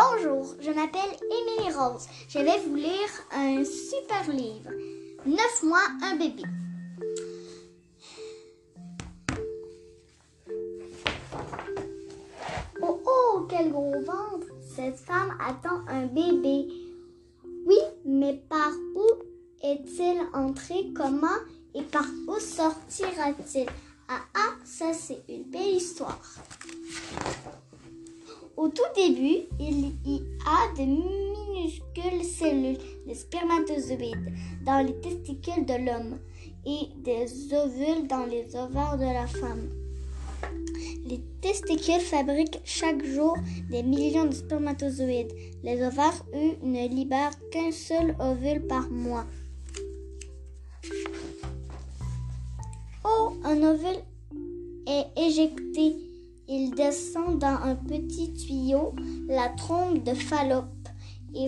Bonjour, je m'appelle Émilie Rose. Je vais vous lire un super livre. Neuf mois, un bébé. Oh oh, quel gros ventre! Cette femme attend un bébé. Oui, mais par où est-il entré? Comment et par où sortira-t-il? Ah ah, ça c'est une belle histoire. Au tout début, il y a de minuscules cellules, des spermatozoïdes, dans les testicules de l'homme et des ovules dans les ovaires de la femme. Les testicules fabriquent chaque jour des millions de spermatozoïdes. Les ovaires, eux, ne libèrent qu'un seul ovule par mois. Oh, un ovule est éjecté il descend dans un petit tuyau, la trompe de Fallope, et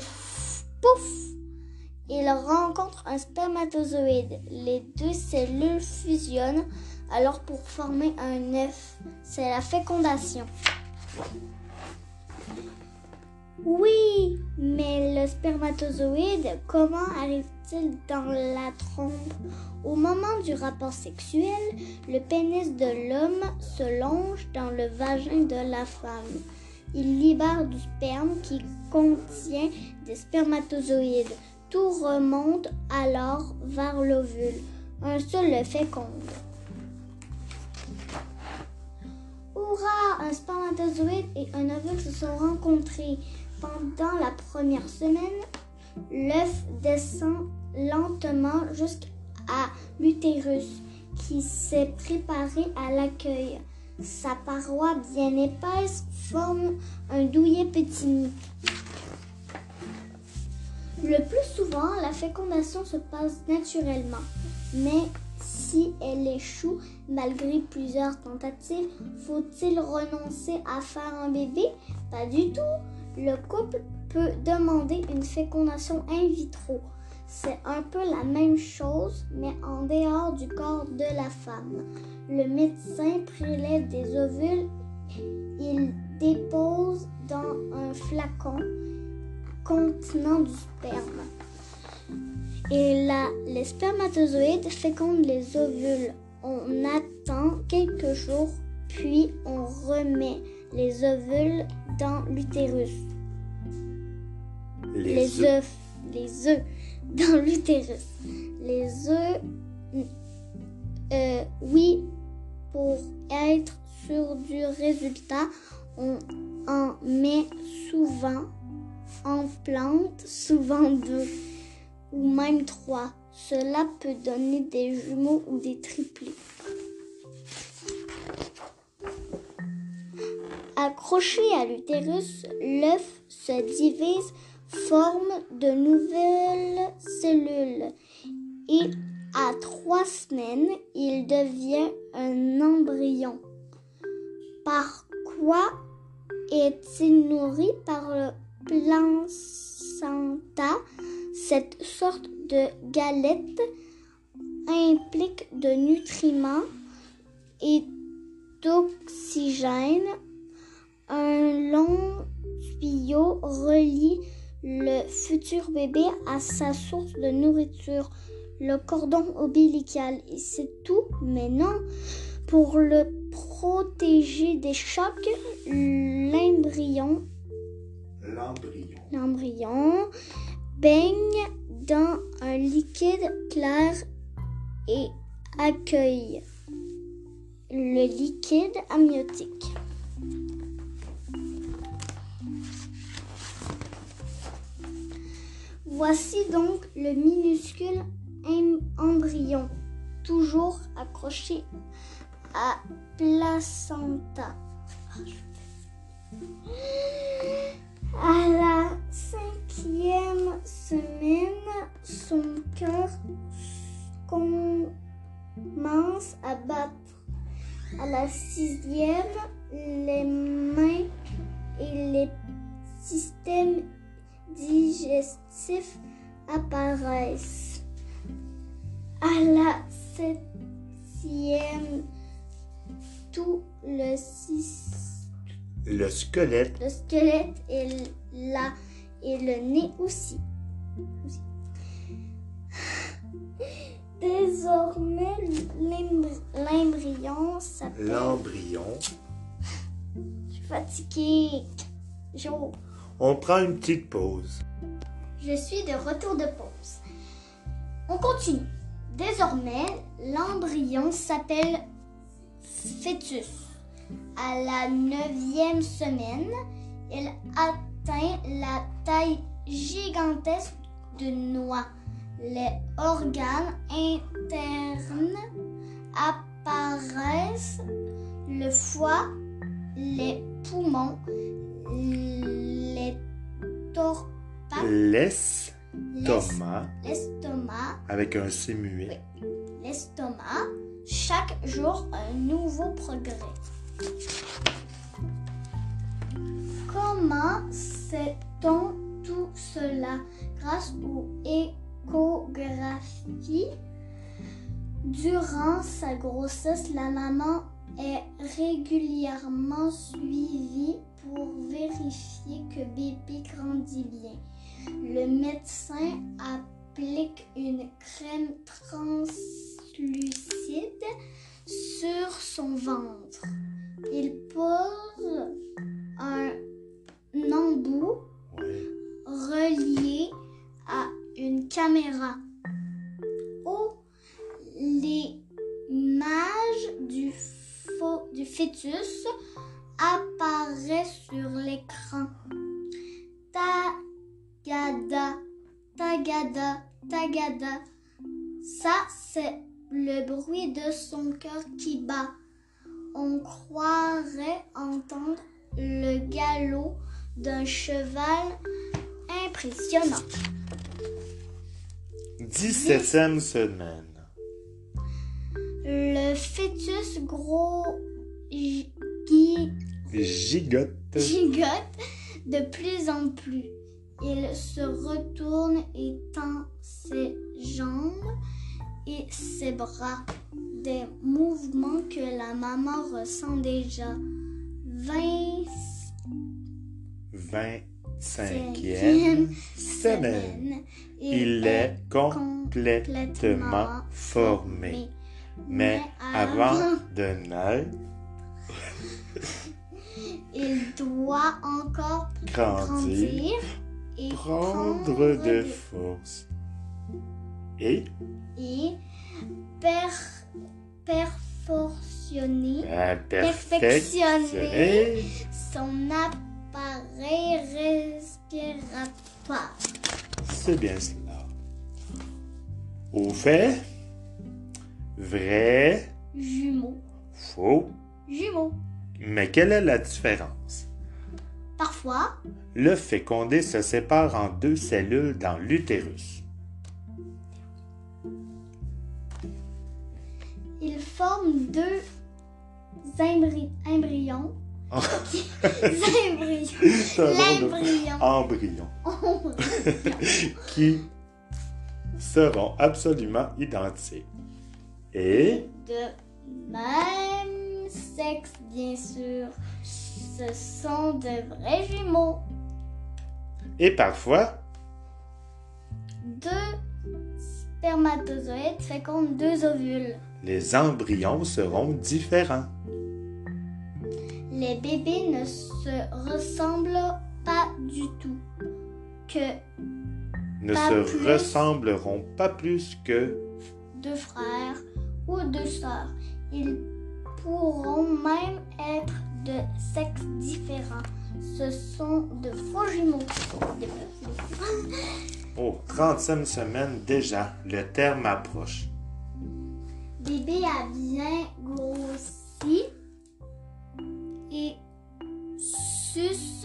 pouf, il rencontre un spermatozoïde. Les deux cellules fusionnent alors pour former un œuf. C'est la fécondation. Oui, mais le spermatozoïde, comment arrive-t-il dans la trompe? Au moment du rapport sexuel, le pénis de l'homme se longe dans le vagin de la femme. Il libère du sperme qui contient des spermatozoïdes. Tout remonte alors vers l'ovule. Un seul le féconde. Hurrah! Un spermatozoïde et un ovule se sont rencontrés. Pendant la première semaine, l'œuf descend lentement jusqu'à l'utérus qui s'est préparé à l'accueil. Sa paroi bien épaisse forme un douillet petit. Le plus souvent, la fécondation se passe naturellement, mais si elle échoue malgré plusieurs tentatives, faut-il renoncer à faire un bébé? Pas du tout. Le couple peut demander une fécondation in vitro. C'est un peu la même chose, mais en dehors du corps de la femme. Le médecin prélève des ovules, il dépose dans un flacon contenant du sperme. Et là, les spermatozoïdes fécondent les ovules. On attend quelques jours, puis on remet les ovules dans l'utérus. Les, œufs. Les œufs dans l'utérus. Les œufs, euh, oui, pour être sûr du résultat, on en met souvent en plante, souvent deux ou même trois. Cela peut donner des jumeaux ou des triplés. Accroché à l'utérus, l'œuf se divise, forme de nouvelles cellules et à trois semaines, il devient un embryon. Par quoi est-il nourri par le placenta? Cette sorte de galette implique de nutriments et d'oxygène un long tuyau relie le futur bébé à sa source de nourriture, le cordon ombilical. Et c'est tout, mais non. Pour le protéger des chocs, l'embryon l'embryon baigne dans un liquide clair et accueille le liquide amniotique. Voici donc le minuscule embryon, toujours accroché à placenta. À la cinquième semaine, son cœur commence à battre. À la sixième, les mains et les systèmes digestifs apparaissent. À la septième, tout le, le squelette, le squelette et là et le nez aussi. Aussi. Désormais, l'embry- l'embryon s'appelle... L'embryon. Je suis fatiguée. Jo, On prend une petite pause. Je suis de retour de pause. On continue. Désormais, l'embryon s'appelle fœtus. À la neuvième semaine, il atteint la taille gigantesque de noix. Les organes internes apparaissent, le foie, les poumons, torpilles Laisse l'es- Thomas. L'estomac, avec un C muet. l'estomac, chaque jour un nouveau progrès. Comment sait-on tout cela? Grâce aux échographies Durant sa grossesse, la maman est régulièrement suivie pour vérifier que bébé grandit bien. Le médecin applique une crème translucide sur son ventre. Il pose croirait entendre le galop d'un cheval impressionnant. 17e semaine. Le fœtus gros gi- gi- Gigote. gigote de plus en plus. Il se retourne et tend ses jambes et ses bras. Des mouvements que la maman ressent déjà. 20 25e semaine. Il est complètement formé. Mais avant de naître, il doit encore grandir, grandir et prendre de force. Et et per- perfectionner Perfectionner. son appareil respiratoire. C'est bien cela. Au fait, vrai, Jumeaux. faux, Jumeaux. mais quelle est la différence? Parfois, Le fécondé se sépare en deux cellules dans l'utérus. Forme deux embry- embryons. embryons. C'est un drôle de- L'embryon. Embryon. Embryon. Qui seront absolument identiques. Et De même sexe, bien sûr. Ce sont de vrais jumeaux. Et parfois, Deux spermatozoïdes fécondent deux ovules. Les embryons seront différents. Les bébés ne se ressemblent pas du tout. Que Ne se ressembleront pas plus que deux frères ou deux sœurs. Ils pourront même être de sexes différents. Ce sont de faux jumeaux. Faux- Oh, 30e semaine déjà, le terme approche. Bébé a bien grossi et suce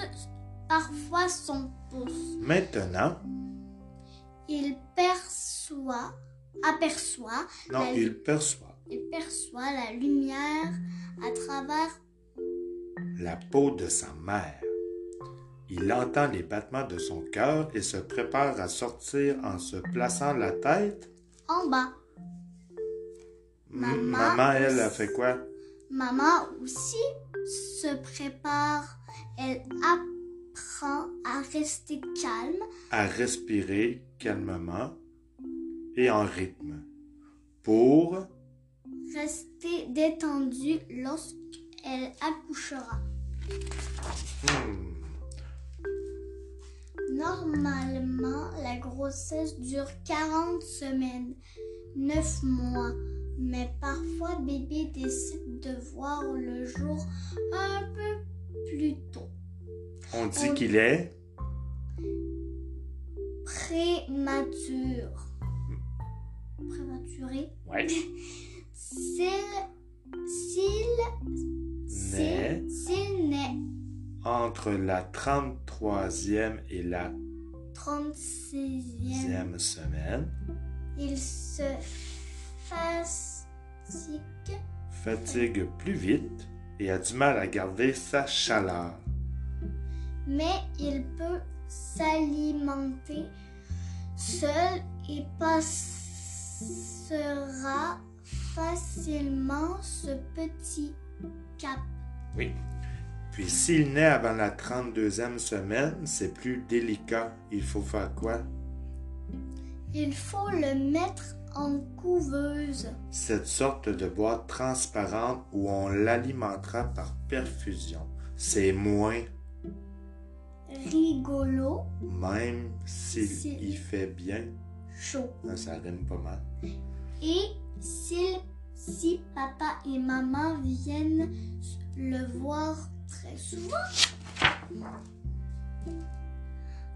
parfois son pouce. Maintenant, Il perçoit, aperçoit, non, la- il perçoit il perçoit la lumière à travers la peau de sa mère. Il entend les battements de son cœur et se prépare à sortir en se plaçant la tête. en bas. Maman Maman, elle, aussi. a fait quoi? Maman aussi se prépare. Elle apprend à rester calme, à respirer calmement et en rythme pour rester détendue lorsqu'elle accouchera. hmm, Normalement, la grossesse dure 40 semaines, 9 mois. Mais parfois, bébé décide de voir le jour un peu plus tôt. on dit qu'il est Prémature. Prématuré. ouais, S'il. S'il. Naît. S'il. S'il naît entre la 33e et la 36e, 10e semaine, il se fatigue. fatigue plus vite et a du mal à garder sa chaleur. mais il peut s'alimenter seul et passera facilement ce petit cap. Oui. Puis s'il naît avant la 32e semaine, c'est plus délicat. Il faut faire quoi? Il faut le mettre en couveuse. Cette sorte de boîte transparente où on l'alimentera par perfusion. C'est moins, Rigolo, même s'il Si. y fait bien. chaud. hein, Ça rime pas mal. Et s'il- si papa et maman viennent le voir très souvent.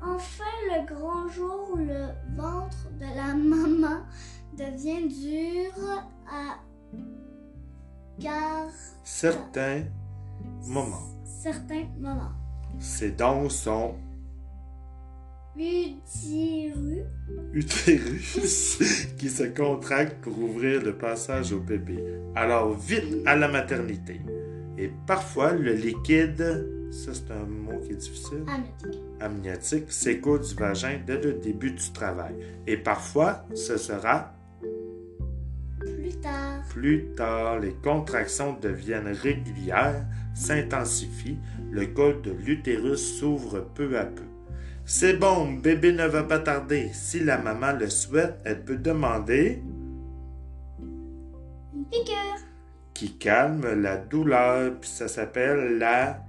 Enfin, le grand jour, le ventre de la maman devient dur à gar Certains moments. certains moments. Ces dons sont Udiru, utérus qui se contractent pour ouvrir le passage au bébé. Alors vite à la maternité. Et parfois, le liquide, ça c'est un mot qui est difficile, amniotique. amniotique, s'écoule du vagin dès le début du travail. Et parfois, ce sera plus tard, les contractions deviennent régulières, s'intensifient, le col de l'utérus s'ouvre peu à peu. C'est bon, bébé ne va pas tarder. Si la maman le souhaite, elle peut demander une piqûre, qui calme la douleur, puis ça s'appelle la...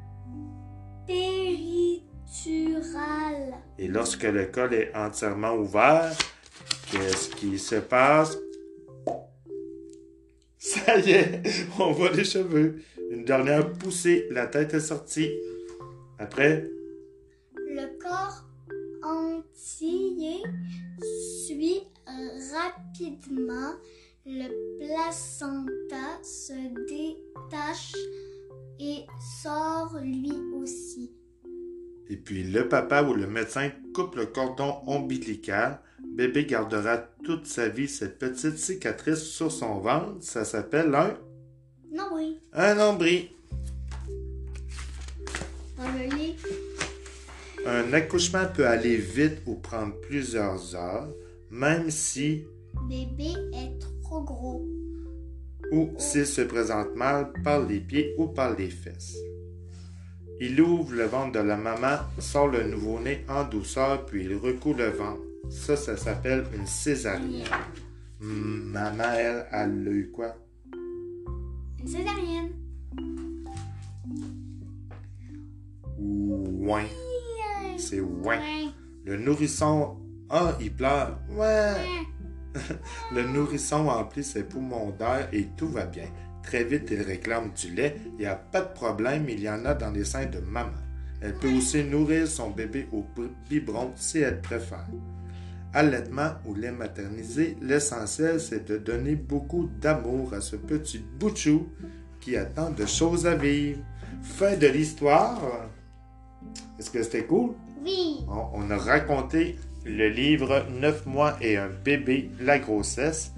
péridurale. Et lorsque le col est entièrement ouvert, qu'est-ce qui se passe? Ça y est, on voit les cheveux. Une dernière poussée, la tête est sortie. Après, Le corps entier suit rapidement. Le placenta se détache et sort lui aussi. Et puis le papa ou le médecin coupe le cordon ombilical. Bébé gardera toute sa vie cette petite cicatrice sur son ventre. Ça s'appelle un, oui. un nombril. Un accouchement peut aller vite ou prendre plusieurs heures, même si bébé est trop gros. ou s'il se présente mal par les pieds ou par les fesses. Il ouvre le ventre de la maman, sort le nouveau-né en douceur, puis il recoue le ventre. Ça, ça s'appelle une césarienne. Maman, elle, elle a eu quoi? Une césarienne. Ouin. C'est ouin. Le nourrisson, ah, il pleure. Ouais. Ouais. Le nourrisson emplit ses poumons d'air et tout va bien. Très vite, il réclame du lait. Il n'y a pas de problème, il y en a dans les seins de maman. Elle peut aussi nourrir son bébé au biberon si elle préfère. Allaitement ou lait maternisé, l'essentiel c'est de donner beaucoup d'amour à ce petit boutchou qui a tant de choses à vivre. Fin de l'histoire. Est-ce que c'était cool? Oui. On, on a raconté le livre Neuf mois et un bébé, la grossesse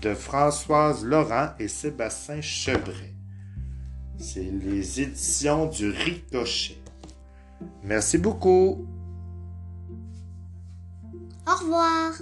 de Françoise Laurent et Sébastien Chebret. C'est les éditions du Ricochet. Merci beaucoup. Au revoir.